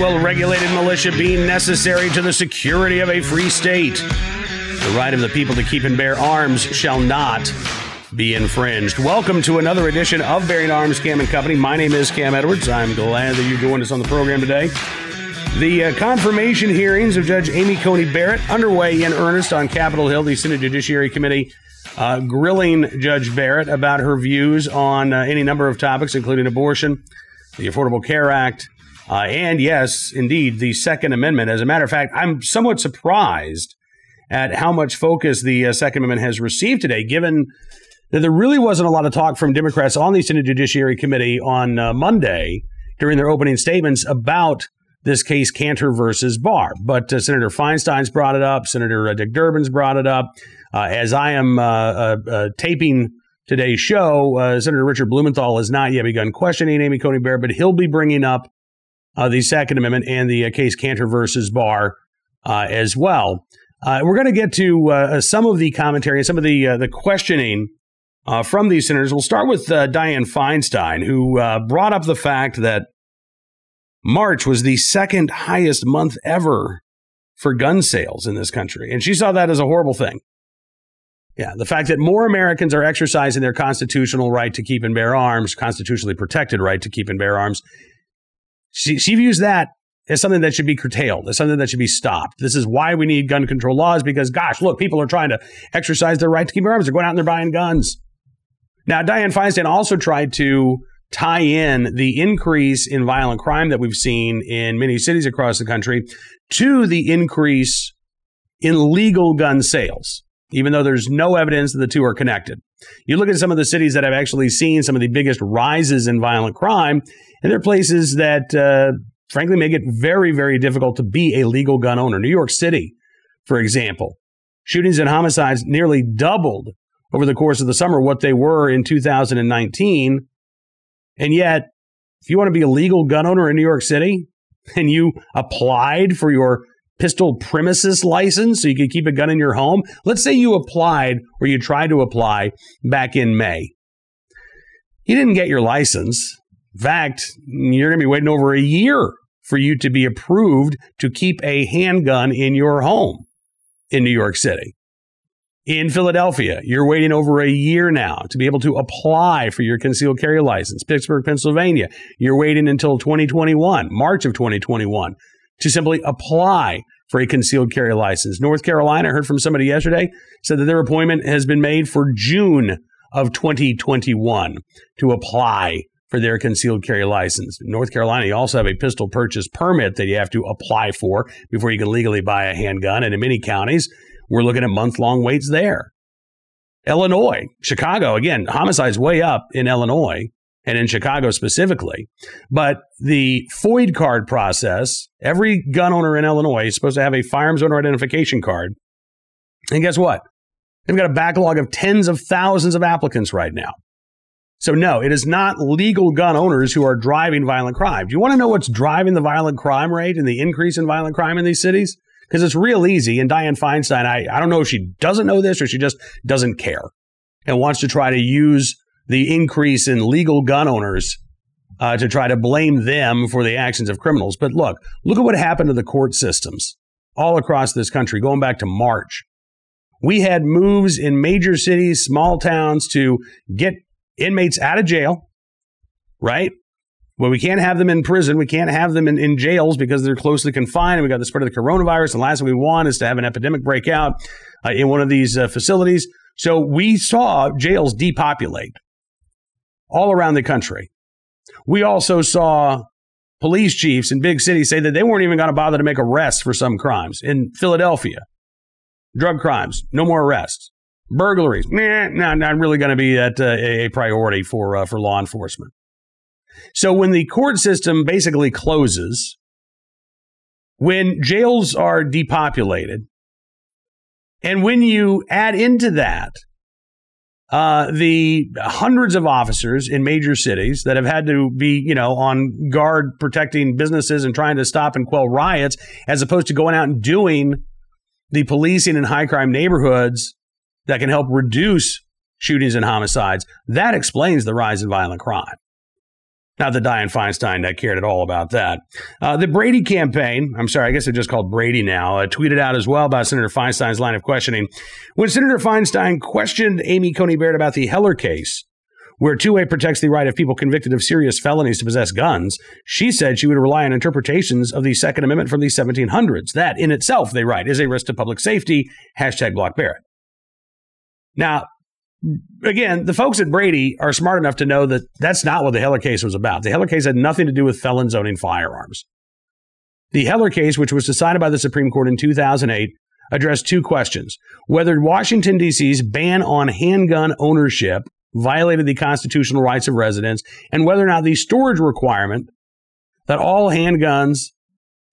well regulated militia being necessary to the security of a free state. The right of the people to keep and bear arms shall not be infringed. Welcome to another edition of Bearing Arms Cam and Company. My name is Cam Edwards. I'm glad that you joined us on the program today. The uh, confirmation hearings of Judge Amy Coney Barrett underway in earnest on Capitol Hill. The Senate Judiciary Committee uh, grilling Judge Barrett about her views on uh, any number of topics, including abortion, the Affordable Care Act, uh, and yes, indeed, the Second Amendment. As a matter of fact, I'm somewhat surprised at how much focus the uh, Second Amendment has received today, given that there really wasn't a lot of talk from Democrats on the Senate Judiciary Committee on uh, Monday during their opening statements about this case, Kanter versus Barr. But uh, Senator Feinstein's brought it up. Senator uh, Dick Durbin's brought it up. Uh, as I am uh, taping today's show, Senator Richard Blumenthal has not yet begun questioning Amy Coney Barrett, but he'll be bringing up Uh, the Second Amendment and the uh, case Kanter versus Barr uh, as well. we're going to get to some of the commentary and some of the the questioning uh, from these senators. We'll start with uh, Dianne Feinstein, who uh, brought up the fact that March was the second highest month ever for gun sales in this country. And she saw that as a horrible thing. Yeah, the fact that more Americans are exercising their constitutional right to keep and bear arms, constitutionally protected right to keep and bear arms, she, she views that as something that should be curtailed, as something that should be stopped. This is why we need gun control laws because, gosh, look, people are trying to exercise their right to keep arms. They're going out and they're buying guns. Now, Dianne Feinstein also tried to tie in the increase in violent crime that we've seen in many cities across the country to the increase in legal gun sales, even though there's no evidence that the two are connected. You look at some of the cities that have actually seen some of the biggest rises in violent crime, and there are places that, uh, frankly, make it very, very difficult to be a legal gun owner. New York City, for example, shootings and homicides nearly doubled over the course of the summer what they were in 2019 and yet, if you want to be a legal gun owner in New York City and you applied for your pistol premises license so you could keep a gun in your home, let's say you applied or you tried to apply back in May. You didn't get your license. Fact, you're going to be waiting over a year for you to be approved to keep a handgun in your home in New York City in Philadelphia. You're waiting over a year now to be able to apply for your concealed carry license. Pittsburgh, Pennsylvania, you're waiting until 2021, March of 2021, to simply apply for a concealed carry license. North Carolina, I heard from somebody yesterday, said that their appointment has been made for June of 2021 to apply for their concealed carry license. In North Carolina, you also have a pistol purchase permit that you have to apply for before you can legally buy a handgun. And in many counties, we're looking at month long waits there. Illinois, Chicago, again, homicides way up in Illinois and in Chicago specifically. But the FOID card process, every gun owner in Illinois is supposed to have a firearms owner identification card. And guess what? They've got a backlog of tens of thousands of applicants right now. So, no, it is not legal gun owners who are driving violent crime. Do you want to know what's driving the violent crime rate and the increase in violent crime in these cities? because it's real easy. And Dianne Feinstein, I, I don't know if she doesn't know this or she just doesn't care and wants to try to use the increase in legal gun owners uh, to try to blame them for the actions of criminals. But look, look at what happened to the court systems all across this country going back to March. We had moves in major cities, small towns to get inmates out of jail, right? Well, we can't have them in prison. We can't have them in, in jails because they're closely confined. And we got the spread of the coronavirus. And last thing we want is to have an epidemic break out uh, in one of these uh, facilities. So we saw jails depopulate all around the country. We also saw police chiefs in big cities say that they weren't even going to bother to make arrests for some crimes. In Philadelphia, drug crimes, no more arrests. Burglaries, nah, nah not really going to be that uh, a priority for uh, for law enforcement. So when the court system basically closes, when jails are depopulated, and when you add into that uh, the hundreds of officers in major cities that have had to be, you know, on guard protecting businesses and trying to stop and quell riots, as opposed to going out and doing the policing in high crime neighborhoods that can help reduce shootings and homicides, that explains the rise in violent crime. Not that Dianne Feinstein that cared at all about that. Uh, the Brady campaign, I'm sorry, I guess they're just called Brady now, uh, tweeted out as well about Senator Feinstein's line of questioning. When Senator Feinstein questioned Amy Coney Barrett about the Heller case, where two way protects the right of people convicted of serious felonies to possess guns, she said she would rely on interpretations of the Second Amendment from the 1700s. That in itself, they write, is a risk to public safety. Hashtag block Barrett. Now, again, the folks at Brady are smart enough to know that that's not what the Heller case was about. The Heller case had nothing to do with felons owning firearms. The Heller case, which was decided by the Supreme Court in 2008, addressed two questions whether Washington, D.C.'s ban on handgun ownership violated the constitutional rights of residents, and whether or not the storage requirement that all handguns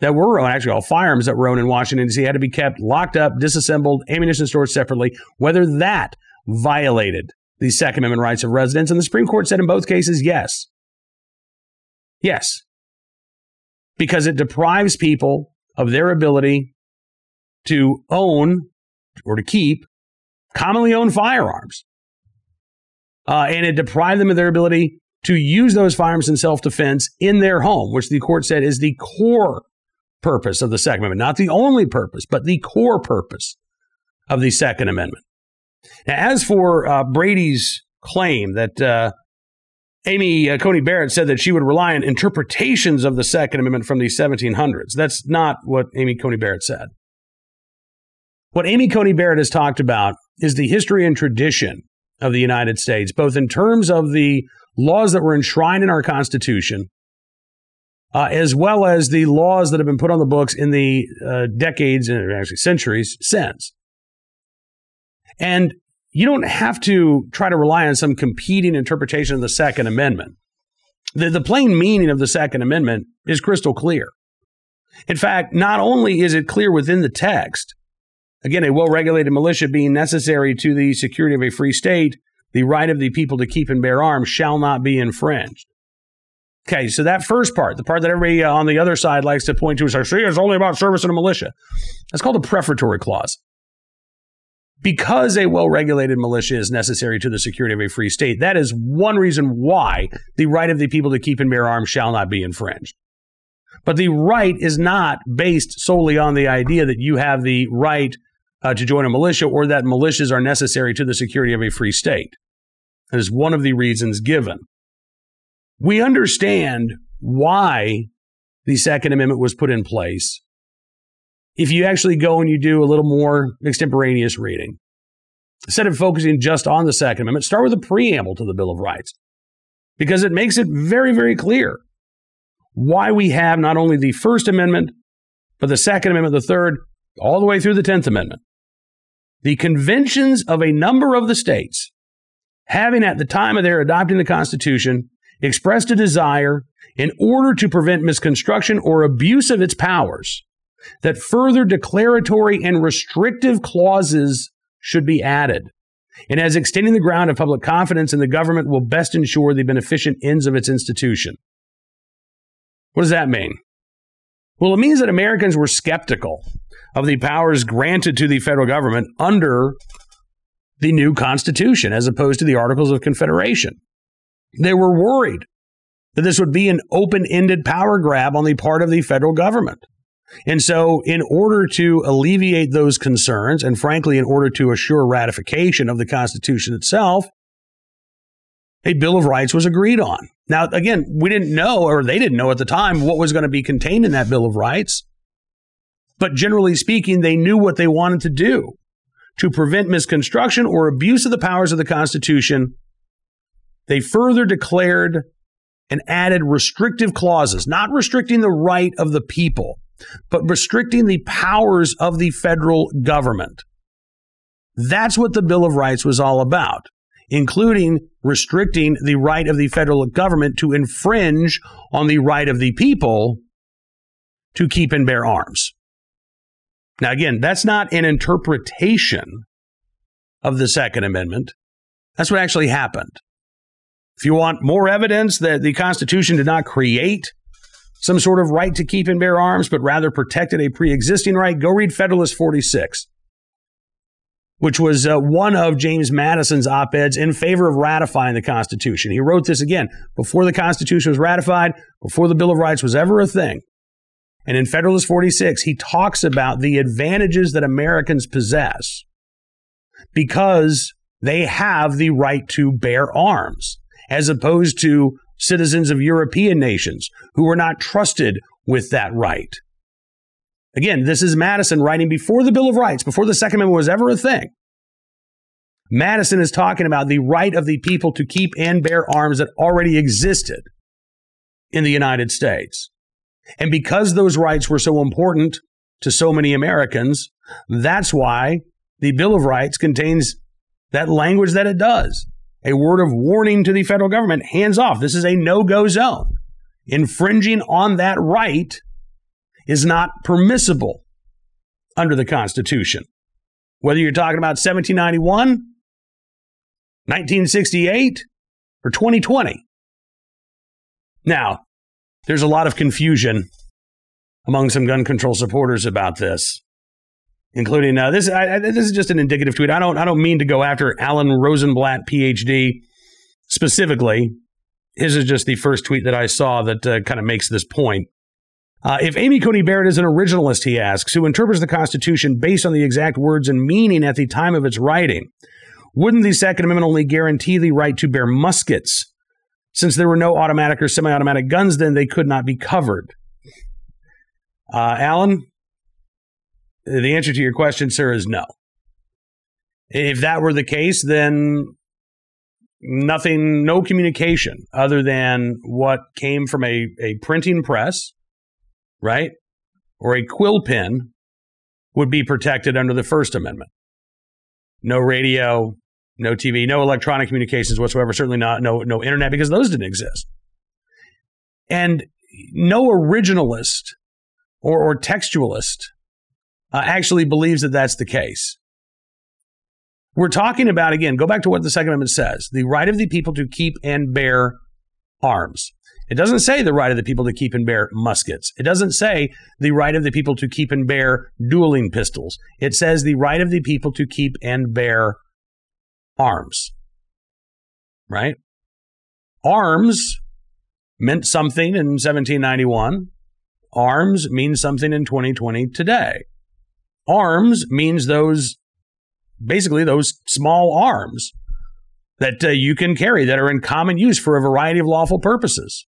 that were owned, actually all firearms that were owned in Washington, D.C., had to be kept locked up, disassembled, ammunition stored separately, whether that violated the Second Amendment rights of residents. And the Supreme Court said in both cases, yes. Yes. Because it deprives people of their ability to own or to keep commonly owned firearms. Uh, and it deprived them of their ability to use those firearms in self defense in their home, which the court said is the core purpose of the Second Amendment. Not the only purpose, but the core purpose of the Second Amendment. Now, as for uh, Brady's claim that uh, Amy uh, Coney Barrett said that she would rely on interpretations of the Second Amendment from the 1700s, that's not what Amy Coney Barrett said. What Amy Coney Barrett has talked about is the history and tradition of the United States, both in terms of the laws that were enshrined in our Constitution, uh, as well as the laws that have been put on the books in the uh, decades and actually centuries since. And you don't have to try to rely on some competing interpretation of the Second Amendment. The, the plain meaning of the Second Amendment is crystal clear. In fact, not only is it clear within the text, again, a well regulated militia being necessary to the security of a free state, the right of the people to keep and bear arms shall not be infringed. Okay, so that first part, the part that everybody uh, on the other side likes to point to is, see, it's only about service in a militia. That's called a prefatory clause because a well regulated militia is necessary to the security of a free state. That is one reason why the right of the people to keep and bear arms shall not be infringed. But the right is not based solely on the idea that you have the right uh, to join a militia or that militias are necessary to the security of a free state. That is one of the reasons given. We understand why the Second Amendment was put in place if you actually go and you do a little more extemporaneous reading, instead of focusing just on the Second Amendment, start with the preamble to the Bill of Rights because it makes it very, very clear why we have not only the First Amendment, but the Second Amendment, the Third, all the way through the Tenth Amendment. The conventions of a number of the states, having at the time of their adopting the Constitution expressed a desire in order to prevent misconstruction or abuse of its powers that further declaratory and restrictive clauses should be added. And as extending the ground of public confidence in the government will best ensure the beneficent ends of its institution. What does that mean? Well, it means that Americans were skeptical of the powers granted to the federal government under the new Constitution as opposed to the Articles of Confederation. They were worried that this would be an open ended power grab on the part of the federal government. And so, in order to alleviate those concerns, and frankly, in order to assure ratification of the Constitution itself, a Bill of Rights was agreed on. Now, again, we didn't know, or they didn't know at the time, what was going to be contained in that Bill of Rights. But generally speaking, they knew what they wanted to do to prevent misconstruction or abuse of the powers of the Constitution. They further declared and added restrictive clauses, not restricting the right of the people, but restricting the powers of the federal government. That's what the Bill of Rights was all about, including restricting the right of the federal government to infringe on the right of the people to keep and bear arms. Now, again, that's not an interpretation of the Second Amendment. That's what actually happened. If you want more evidence that the Constitution did not create some sort of right to keep and bear arms, but rather protected a pre existing right, go read Federalist 46. which was uh, one of James Madison's op eds in favor of ratifying the Constitution. He wrote this again before the Constitution was ratified, before the Bill of Rights was ever a thing. And in Federalist 46, he talks about the advantages that Americans possess because they have the right to bear arms, as opposed to citizens of European nations who were not trusted with that right. Again, this is Madison writing before the Bill of Rights, before the Second Amendment was ever a thing. Madison is talking about the right of the people to keep and bear arms that already existed in the United States. And because those rights were so important to so many Americans, that's why the Bill of Rights contains that language that it does a word of warning to the federal government hands off. This is a no go zone. Infringing on that right is not permissible under the Constitution. Whether you're talking about 1791, 1968, or 2020. Now, there's a lot of confusion among some gun control supporters about this, including uh, this. I, this is just an indicative tweet. I don't. I don't mean to go after Alan Rosenblatt, PhD, specifically. His is just the first tweet that I saw that uh, kind of makes this point. Uh, if Amy Coney Barrett is an originalist, he asks, who interprets the Constitution based on the exact words and meaning at the time of its writing, wouldn't the Second Amendment only guarantee the right to bear muskets? Since there were no automatic or semi automatic guns, then they could not be covered. Uh, Alan, the answer to your question, sir, is no. If that were the case, then nothing, no communication other than what came from a, a printing press right? Or a quill pen would be protected under the First Amendment. No radio, no TV, no electronic communications whatsoever, certainly not no no internet because those didn't exist. And no originalist or, or textualist uh, actually believes that that's the case. We're talking about, again, go back to what the Second Amendment says the right of the people to keep and bear arms. It doesn't say the right of the people to keep and bear muskets. It doesn't say the right of the people to keep and bear dueling pistols. It says the right of the people to keep and bear arms. Right? Arms meant something in 1791. Arms means something in 2020 today. Arms means those, basically, those small arms that uh, you can carry that are in common use for a variety of lawful purposes.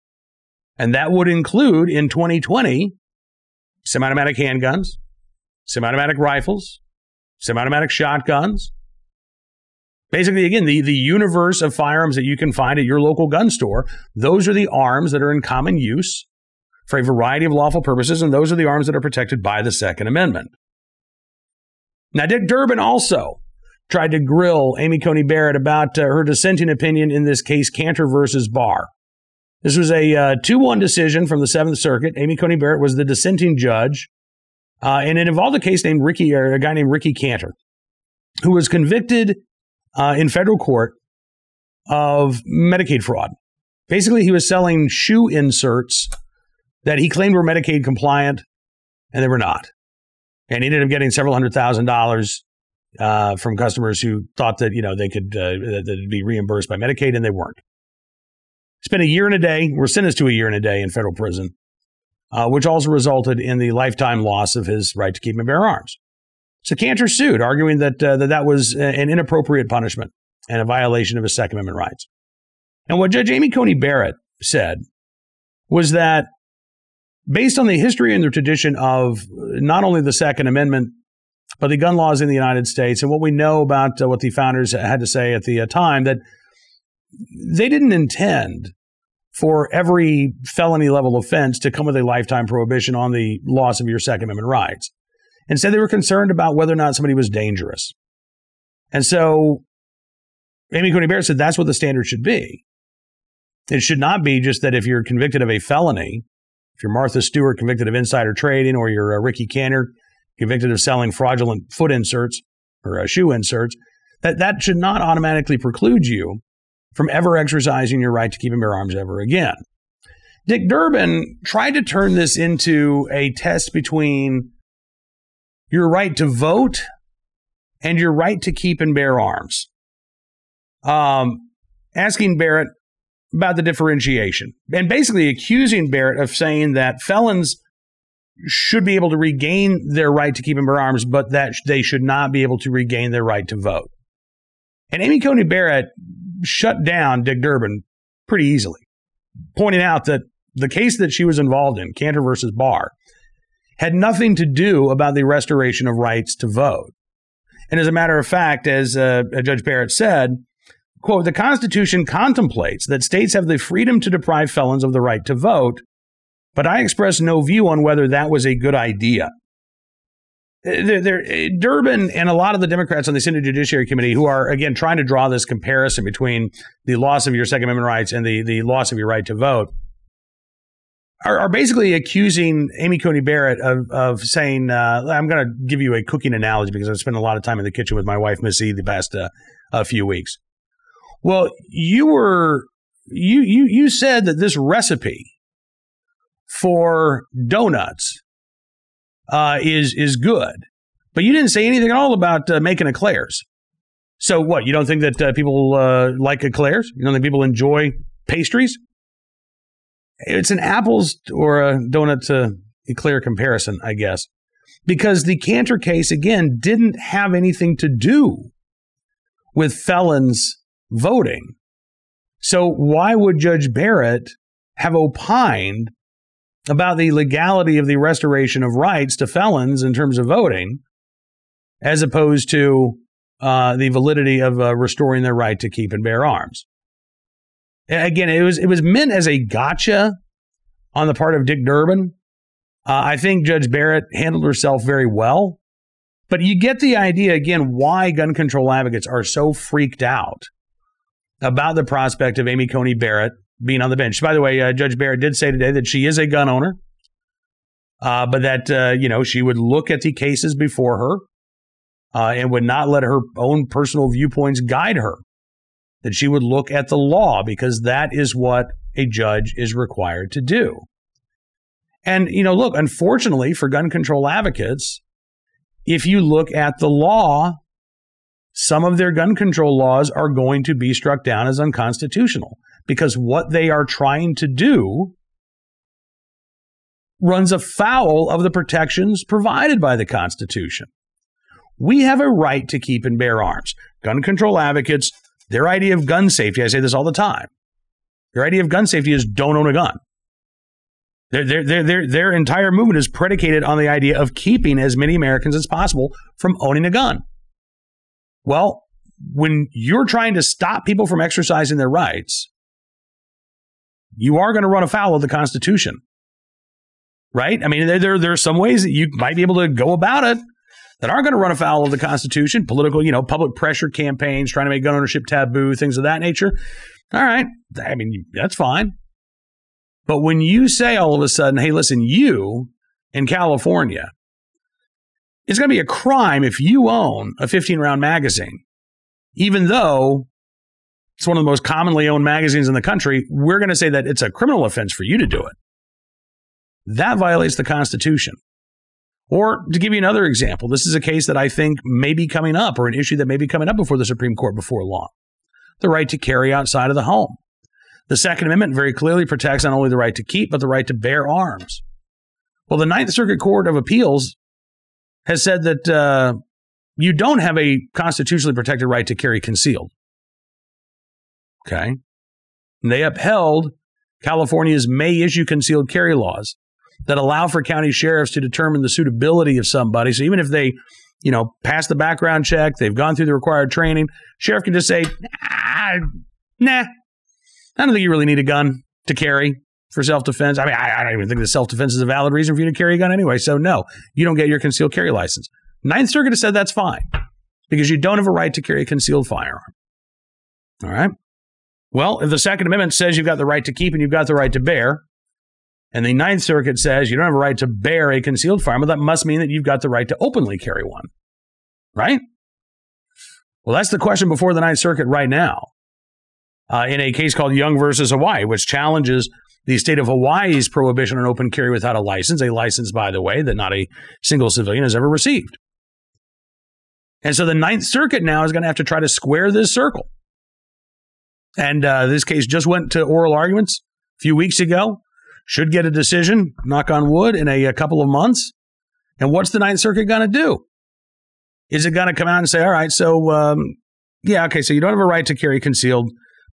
And that would include in 2020 semi automatic handguns, semi automatic rifles, semi automatic shotguns. Basically, again, the, the universe of firearms that you can find at your local gun store, those are the arms that are in common use for a variety of lawful purposes, and those are the arms that are protected by the Second Amendment. Now, Dick Durbin also tried to grill Amy Coney Barrett about uh, her dissenting opinion in this case, Kanter versus Barr. This was a uh, 2 1 decision from the Seventh Circuit. Amy Coney Barrett was the dissenting judge. Uh, and it involved a case named Ricky, or a guy named Ricky Kanter, who was convicted uh, in federal court of Medicaid fraud. Basically, he was selling shoe inserts that he claimed were Medicaid compliant, and they were not. And he ended up getting several hundred thousand dollars uh, from customers who thought that you know they could uh, that be reimbursed by Medicaid, and they weren't. Spent a year and a day, were sentenced to a year and a day in federal prison, uh, which also resulted in the lifetime loss of his right to keep and bear arms. So Kanter sued, arguing that, uh, that that was an inappropriate punishment and a violation of his Second Amendment rights. And what Judge Amy Coney Barrett said was that based on the history and the tradition of not only the Second Amendment, but the gun laws in the United States, and what we know about uh, what the founders had to say at the uh, time, that they didn't intend for every felony level offense to come with a lifetime prohibition on the loss of your Second Amendment rights. Instead, they were concerned about whether or not somebody was dangerous. And so Amy Coney Barrett said that's what the standard should be. It should not be just that if you're convicted of a felony, if you're Martha Stewart convicted of insider trading, or you're uh, Ricky Kanter convicted of selling fraudulent foot inserts or uh, shoe inserts, that that should not automatically preclude you from ever exercising your right to keep and bear arms ever again. Dick Durbin tried to turn this into a test between your right to vote and your right to keep and bear arms. Um, asking Barrett about the differentiation and basically accusing Barrett of saying that felons should be able to regain their right to keep and bear arms, but that they should not be able to regain their right to vote. And Amy Coney Barrett shut down Dick Durbin pretty easily, pointing out that the case that she was involved in, Kanter versus Barr, had nothing to do about the restoration of rights to vote. And as a matter of fact, as uh, Judge Barrett said, quote, the Constitution contemplates that states have the freedom to deprive felons of the right to vote, but I express no view on whether that was a good idea. They're, they're, Durbin and a lot of the Democrats on the Senate Judiciary Committee, who are again trying to draw this comparison between the loss of your Second Amendment rights and the, the loss of your right to vote, are, are basically accusing Amy Coney Barrett of, of saying, uh, I'm going to give you a cooking analogy because I've spent a lot of time in the kitchen with my wife, Missy, the past uh, few weeks. Well, you were you you you said that this recipe for donuts uh, is is good, but you didn't say anything at all about uh, making eclairs. So what? You don't think that uh, people uh, like eclairs? You don't think people enjoy pastries? It's an apples or a donut to eclair comparison, I guess, because the Kanter case again didn't have anything to do with felons voting. So why would Judge Barrett have opined about the legality of the restoration of rights to felons in terms of voting, as opposed to uh, the validity of uh, restoring their right to keep and bear arms. Again, it was it was meant as a gotcha on the part of Dick Durbin. Uh, I think Judge Barrett handled herself very well, but you get the idea again why gun control advocates are so freaked out about the prospect of Amy Coney Barrett being on the bench. By the way, uh, Judge Barrett did say today that she is a gun owner, uh, but that uh, you know she would look at the cases before her uh, and would not let her own personal viewpoints guide her. That she would look at the law because that is what a judge is required to do. And you know, look, unfortunately for gun control advocates, if you look at the law, some of their gun control laws are going to be struck down as unconstitutional because what they are trying to do runs afoul of the protections provided by the Constitution. We have a right to keep and bear arms. Gun control advocates, their idea of gun safety, I say this all the time, their idea of gun safety is don't own a gun. Their, their, their, their, their entire movement is predicated on the idea of keeping as many Americans as possible from owning a gun. Well, when you're trying to stop people from exercising their rights, you are going to run afoul of the Constitution. Right? I mean, there, there, there are some ways that you might be able to go about it that aren't going to run afoul of the Constitution. Political, you know, public pressure campaigns, trying to make gun ownership taboo, things of that nature. All right. I mean, that's fine. But when you say all of a sudden, hey, listen, you in California, it's going to be a crime if you own a 15 round magazine, even though it's one of the most commonly owned magazines in the country, we're going to say that it's a criminal offense for you to do it. That violates the Constitution. Or to give you another example, this is a case that I think may be coming up, or an issue that may be coming up before the Supreme Court before long the right to carry outside of the home. The Second Amendment very clearly protects not only the right to keep, but the right to bear arms. Well, the Ninth Circuit Court of Appeals has said that uh, you don't have a constitutionally protected right to carry concealed. Okay. And they upheld California's may issue concealed carry laws that allow for county sheriffs to determine the suitability of somebody. So even if they, you know, pass the background check, they've gone through the required training, sheriff can just say, ah, nah, I don't think you really need a gun to carry for self defense. I mean, I, I, don't even think that self defense is a valid reason for you to carry a gun anyway. So, no, you don't get your concealed carry license. Ninth Circuit has said that's fine because you don't have a right to carry a concealed firearm. All right. Well, if the Second Amendment says you've got the right to keep and you've got the right to bear, and the Ninth Circuit says you don't have a right to bear a concealed firearm, that must mean that you've got the right to openly carry one, right? Well, that's the question before the Ninth Circuit right now uh, in a case called Young versus Hawaii, which challenges the state of Hawaii's prohibition on open carry without a license, a license, by the way, that not a single civilian has ever received. And so the Ninth Circuit now is going to have to try to square this circle. And uh, this case just went to oral arguments a few weeks ago. Should get a decision, knock on wood, in a, a couple of months. And what's the Ninth Circuit going to do? Is it going to come out and say, all right, so um, yeah, okay, so you don't have a right to carry concealed,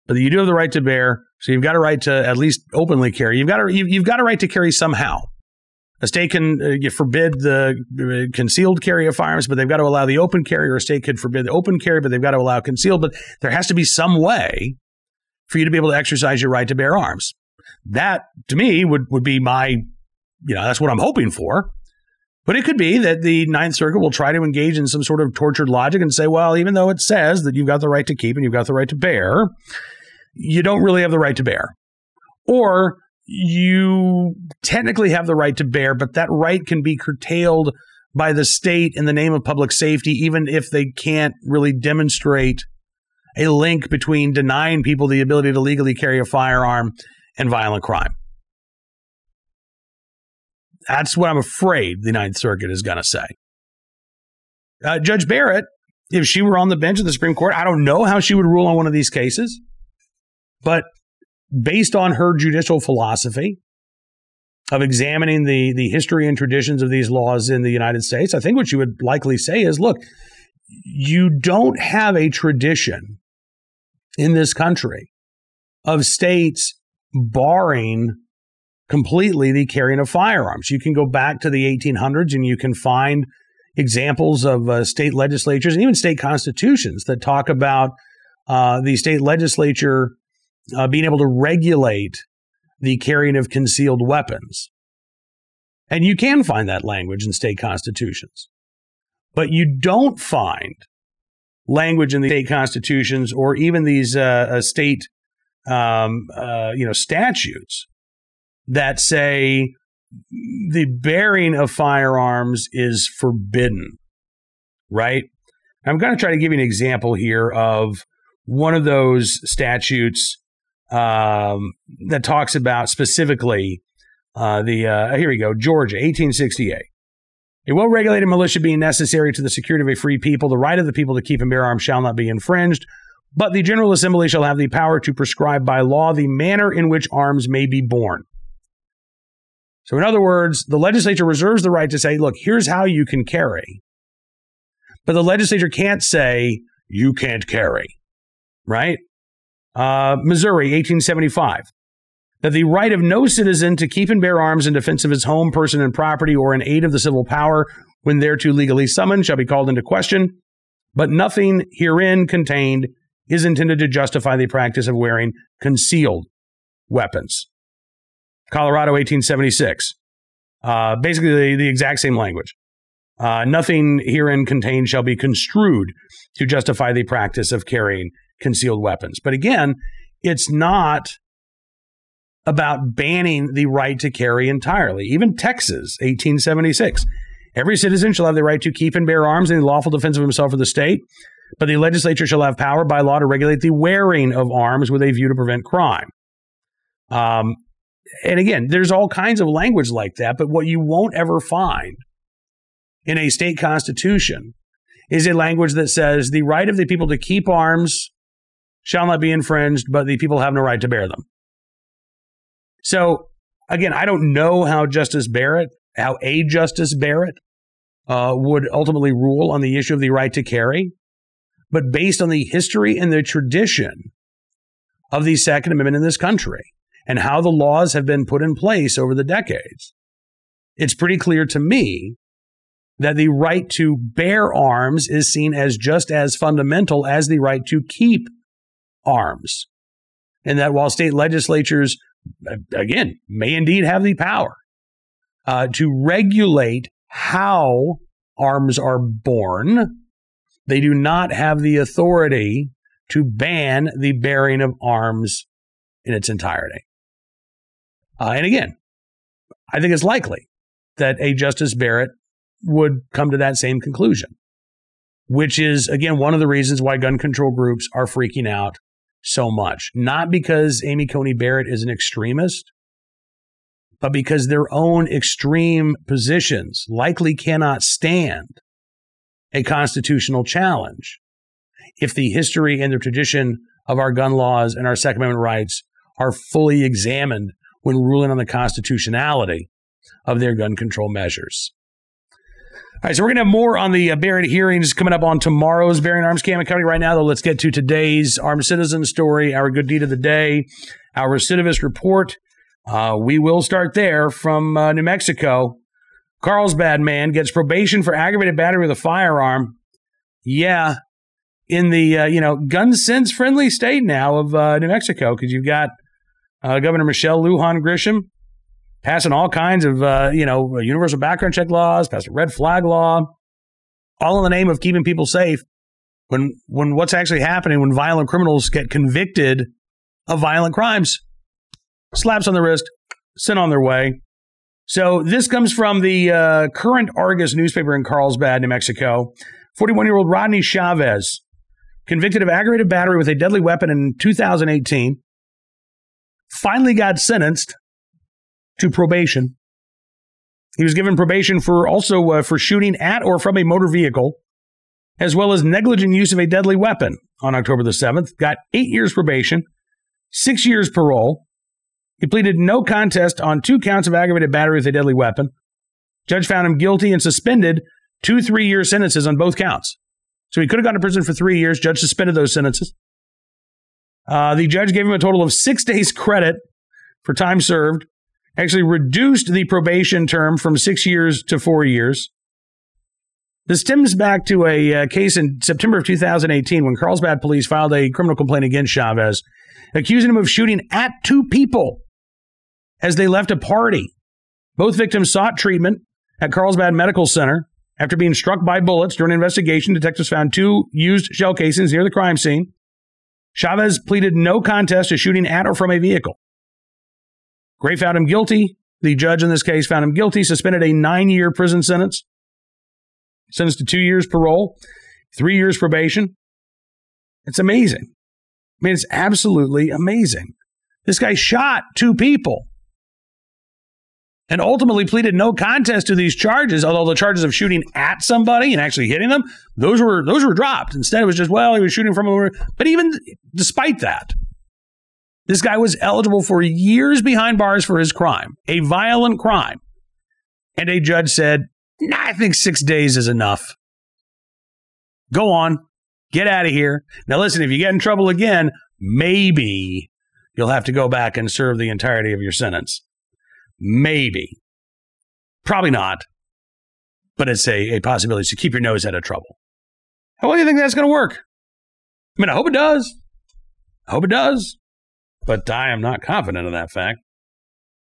but you do have the right to bear. So you've got a right to at least openly carry. You've got a, you've, got a right to carry somehow. A state can uh, forbid the uh, concealed carry of firearms, but they've got to allow the open carry, or a state could forbid the open carry, but they've got to allow concealed. But there has to be some way for you to be able to exercise your right to bear arms. That, to me, would, would be my, you know, that's what I'm hoping for. But it could be that the Ninth Circuit will try to engage in some sort of tortured logic and say, well, even though it says that you've got the right to keep and you've got the right to bear, you don't really have the right to bear. Or you technically have the right to bear, but that right can be curtailed by the state in the name of public safety, even if they can't really demonstrate a link between denying people the ability to legally carry a firearm and violent crime. That's what I'm afraid the Ninth Circuit is going to say. Uh, Judge Barrett, if she were on the bench of the Supreme Court, I don't know how she would rule on one of these cases, but based on her judicial philosophy of examining the, the history and traditions of these laws in the United States, I think what she would likely say is look, you don't have a tradition in this country of states barring completely the carrying of firearms. You can go back to the 1800s and you can find examples of uh, state legislatures and even state constitutions that talk about uh, the state legislature uh, being able to regulate the carrying of concealed weapons. And you can find that language in state constitutions. But you don't find language in the state constitutions or even these uh, uh, state um, uh, you know statutes that say the bearing of firearms is forbidden, right? I'm going to try to give you an example here of one of those statutes um, that talks about specifically uh, the uh, here we go Georgia 1868. A well regulated militia being necessary to the security of a free people, the right of the people to keep and bear arms shall not be infringed, but the General Assembly shall have the power to prescribe by law the manner in which arms may be borne. So, in other words, the legislature reserves the right to say, look, here's how you can carry. But the legislature can't say, you can't carry, right? Uh, Missouri, 1875 that the right of no citizen to keep and bear arms in defense of his home, person, and property, or in aid of the civil power, when thereto legally summoned, shall be called into question. But nothing herein contained is intended to justify the practice of wearing concealed weapons. Colorado, 1876. Uh, basically, the, the, exact same language. Uh, nothing herein contained shall be construed to justify the practice of carrying concealed weapons. But again, it's not about banning the right to carry entirely. Even Texas, 1876. Every citizen shall have the right to keep and bear arms in the lawful defense of himself or the state, but the legislature shall have power by law to regulate the wearing of arms with a view to prevent crime. Um, and again, there's all kinds of language like that, but what you won't ever find in a state constitution is a language that says the right of the people to keep arms shall not be infringed, but the people have no right to bear them. So again, I don't know how Justice Barrett, how a Justice Barrett uh, would ultimately rule on the issue of the right to carry, but based on the history and the tradition of the Second Amendment in this country and how the laws have been put in place over the decades, it's pretty clear to me that the right to bear arms is seen as just as fundamental as the right to keep arms. And that while state legislatures again, may indeed have the power uh, to regulate how arms are borne. They do not have the authority to ban the bearing of arms in its entirety. Uh, and again, I think it's likely that a Justice Barrett would come to that same conclusion, which is, again, one of the reasons why gun control groups are freaking out so much. Not because Amy Coney Barrett is an extremist, but because their own extreme positions likely cannot stand a constitutional challenge if the history and the tradition of our gun laws and our Second Amendment rights are fully examined when ruling on the constitutionality of their gun control measures. All right, so we're going to have more on the uh, Barrett hearings coming up on tomorrow's Bearing Arms Cam and Company. Right now, though, let's get to today's armed citizen story, our good deed of the day, our recidivist report. Uh, we will start there from uh, New Mexico. Carlsbad man gets probation for aggravated battery with a firearm. Yeah, in the uh, you know gun sense friendly state now of uh, New Mexico because you've got uh, Governor Michelle Lujan Grisham passing all kinds of uh, you know universal background check laws, passing red flag law, all in the name of keeping people safe. When when what's actually happening when violent criminals get convicted of violent crimes, slaps on the wrist, sent on their way. So this comes from the uh, Current-Argus newspaper in Carlsbad, New Mexico. 41 year old Rodney Chavez convicted of aggravated battery with a deadly weapon in 2018, finally got sentenced to probation. He was given probation for also uh, for shooting at or from a motor vehicle, as well as negligent use of a deadly weapon on October the 7th. Got eight years probation, six years parole. He pleaded no contest on two counts of aggravated battery with a deadly weapon. Judge found him guilty and suspended two three year sentences on both counts. So he could have gone to prison for three years. Judge suspended those sentences. Uh, the judge gave him a total of six days credit for time served, actually reduced the probation term from six years to four years. This stems back to a uh, case in September of 2018 when Carlsbad police filed a criminal complaint against Chavez, accusing him of shooting at two people as they left a party. Both victims sought treatment at Carlsbad Medical Center. After being struck by bullets during an investigation, detectives found two used shell casings near the crime scene. Chavez pleaded no contest to shooting at or from a vehicle. Gray found him guilty. The judge in this case found him guilty, suspended a nine year prison sentence, sentenced to two years parole, three years probation. It's amazing. I mean, it's absolutely amazing. This guy shot two people and ultimately pleaded no contest to these charges. Although the charges of shooting at somebody and actually hitting them, those were those were dropped. Instead, it was just well, he was shooting from over. But even despite that, this guy was eligible for years behind bars for his crime, a violent crime, and a judge said, nah, "I think six days is enough. Go on, get out of here." Now, listen, if you get in trouble again, maybe you'll have to go back and serve the entirety of your sentence. Maybe. Probably not. But it's a, a possibility. So keep your nose out of trouble. How well do you think that's going to work? I mean, I hope it does. I hope it does. But I am not confident of that fact.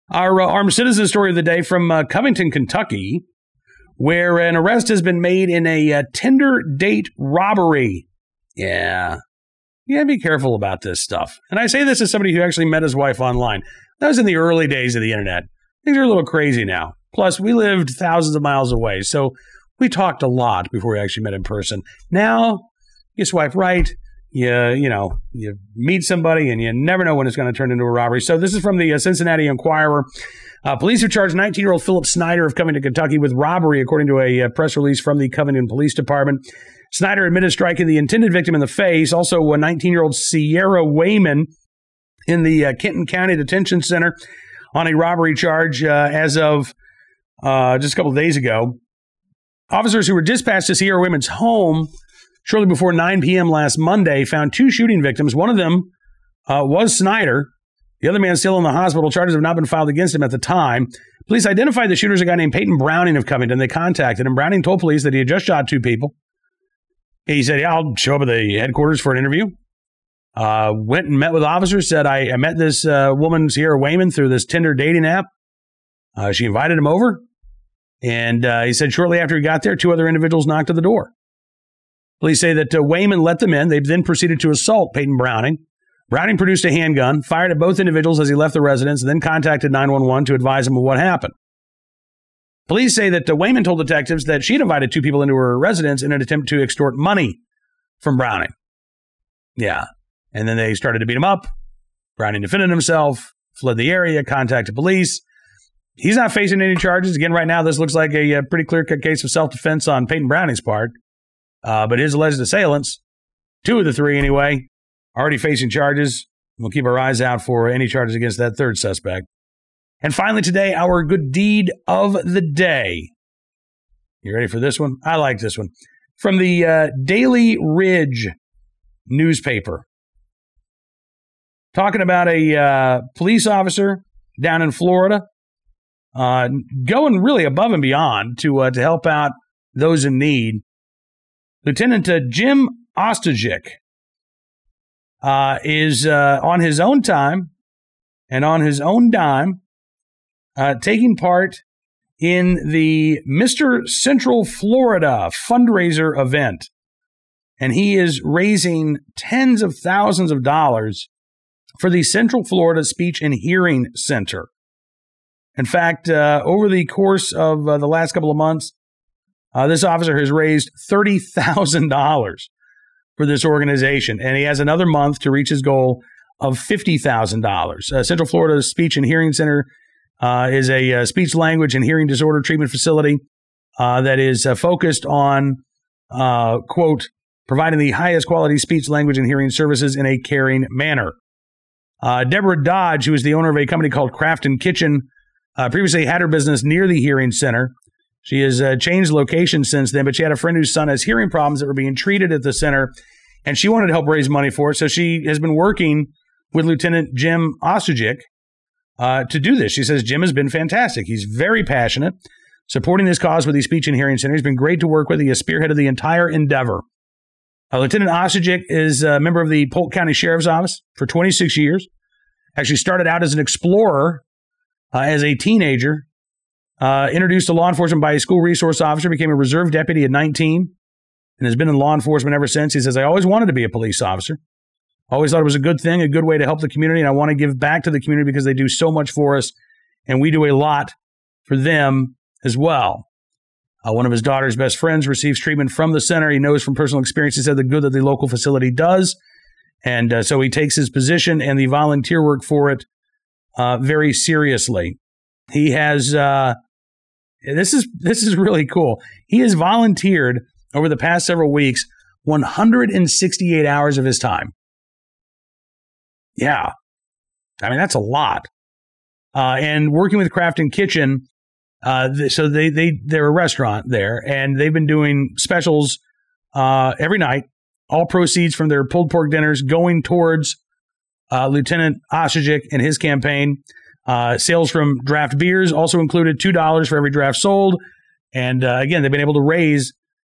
Our uh, armed citizen story of the day from uh, Covington, Kentucky, where an arrest has been made in a uh, Tinder date robbery. Yeah. Yeah, be careful about this stuff. And I say this as somebody who actually met his wife online. That was in the early days of the internet things are a little crazy now. Plus, we lived thousands of miles away, so we talked a lot before we actually met in person. Now, you swipe right, you you know you meet somebody, and you never know when it's going to turn into a robbery. So this is from the uh, Cincinnati Enquirer. Uh, police have charged 19-year-old Philip Snyder of Covington, Kentucky, with robbery, according to a uh, press release from the Covington Police Department. Snyder admitted striking the intended victim in the face. Also, a 19-year-old Sierra Wayman in the uh, Kenton County Detention Center on a robbery charge uh, as of uh, just a couple of days ago. Officers who were dispatched to Sierra Wayman's home shortly before 9 p.m. last Monday found two shooting victims. One of them uh, was Snyder. The other man still in the hospital. Charges have not been filed against him at the time. Police identified the shooter as a guy named Peyton Browning of Covington. They contacted him. Browning told police that he had just shot two people. He said, Yeah, I'll show up at the headquarters for an interview. Uh, went and met with officers. Said I, I met this uh, woman Sierra Wayman through this Tinder dating app. Uh, she invited him over, and uh, he said shortly after he got there, two other individuals knocked at the door. Police say that uh, Wayman let them in. They then proceeded to assault Peyton Browning. Browning produced a handgun, fired at both individuals as he left the residence, and then contacted 911 to advise him of what happened. Police say that uh, Wayman told detectives that she had invited two people into her residence in an attempt to extort money from Browning. Yeah, and then they started to beat him up. Browning defended himself, fled the area, contacted police. He's not facing any charges. Again, right now, this looks like a, a pretty clear cut case of self defense on Peyton Browning's part. Uh, but his alleged assailants, two of the three anyway, already facing charges. We'll keep our eyes out for any charges against that third suspect. And finally, today, our good deed of the day. You ready for this one? I like this one. From the uh, Daily Ridge newspaper. Talking about a uh, police officer down in Florida uh, going really above and beyond to, uh, to help out those in need. Lieutenant uh, Jim Ostojic uh, is uh, on his own time and on his own dime uh, taking part in the Mr. Central Florida fundraiser event. And he is raising tens of thousands of dollars for the Central Florida Speech and Hearing Center. In fact, uh, over the course of uh, the last couple of months, uh, this officer has raised $30,000 for this organization, and he has another month to reach his goal of $50,000. Uh, Central Florida Speech and Hearing Center uh, is a uh, speech, language, and hearing disorder treatment facility uh, that is uh, focused on, quote, providing the highest quality speech, language, and hearing services in a caring manner. Deborah Dodge, who is the owner of a company called Crafton Kitchen, previously had her business near the hearing center. She has uh, changed location since then, but she had a friend whose son has hearing problems that were being treated at the center, and she wanted to help raise money for it. So she has been working with Lieutenant Jim Ostojic uh, to do this. She says Jim has been fantastic. He's very passionate, supporting this cause with the Speech and Hearing Center. He's been great to work with. He has spearheaded the entire endeavor. Uh, Lieutenant Ostojic is a member of the Polk County Sheriff's Office for 26 years. Actually started out as an explorer uh, as a teenager uh, introduced to law enforcement by a school resource officer, became a reserve deputy at 19, and has been in law enforcement ever since. He says, I always wanted to be a police officer. Always thought it was a good thing, a good way to help the community, and I want to give back to the community because they do so much for us, and we do a lot for them as well. Uh, one of his daughter's best friends receives treatment from the center. He knows from personal experience, he said, the good that the local facility does. And uh, so he takes his position and the volunteer work for it uh, very seriously. He has uh, this is this is really cool. He has volunteered over the past several weeks 168 hours of his time. Yeah, I mean that's a lot. Uh, and working with Craft and Kitchen, uh, so they they they're a restaurant there, and they've been doing specials uh, every night. All proceeds from their pulled pork dinners going towards uh, Lieutenant Ostojic and his campaign. Uh, sales from draft beers also included $2 for every draft sold. And uh, again, they've been able to raise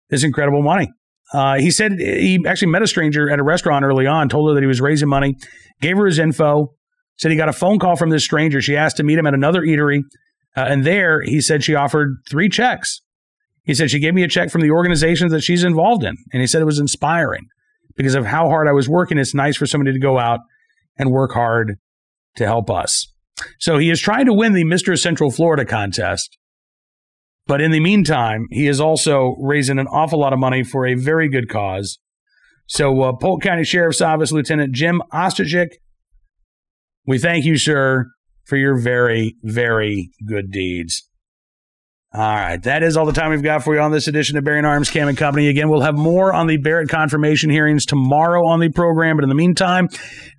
this incredible money. Uh, he said he actually met a stranger at a restaurant early on, told her that he was raising money, gave her his info, said he got a phone call from this stranger. She asked to meet him at another eatery. Uh, and there, he said she offered three checks. He said she gave me a check from the organizations that she's involved in. And he said it was inspiring because of how hard I was working. It's nice for somebody to go out and work hard to help us. So he is trying to win the Mr. Central Florida contest. But in the meantime, he is also raising an awful lot of money for a very good cause. So, uh, Polk County Sheriff's Office Lieutenant Jim Ostojic, we thank you, sir, for your very, very good deeds. All right, that is all the time we've got for you on this edition of Bearing Arms Cam and Company. Again, we'll have more on the Barrett confirmation hearings tomorrow on the program. But in the meantime,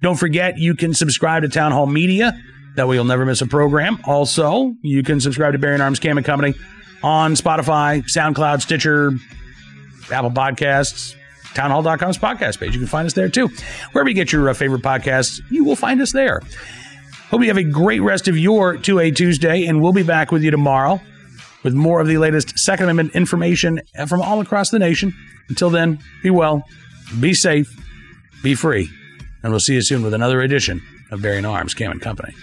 don't forget you can subscribe to Townhall Media that way you'll never miss a program. Also, you can subscribe to Bearing Arms Cam and Company on Spotify, SoundCloud, Stitcher, Apple Podcasts, townhall.com's podcast page. You can find us there too. Wherever you get your uh, favorite podcasts, you will find us there. Hope you have a great rest of your 2A Tuesday, and we'll be back with you tomorrow with more of the latest Second Amendment information from all across the nation. Until then, be well, be safe, be free, and we'll see you soon with another edition of Bearing Arms Cam and Company.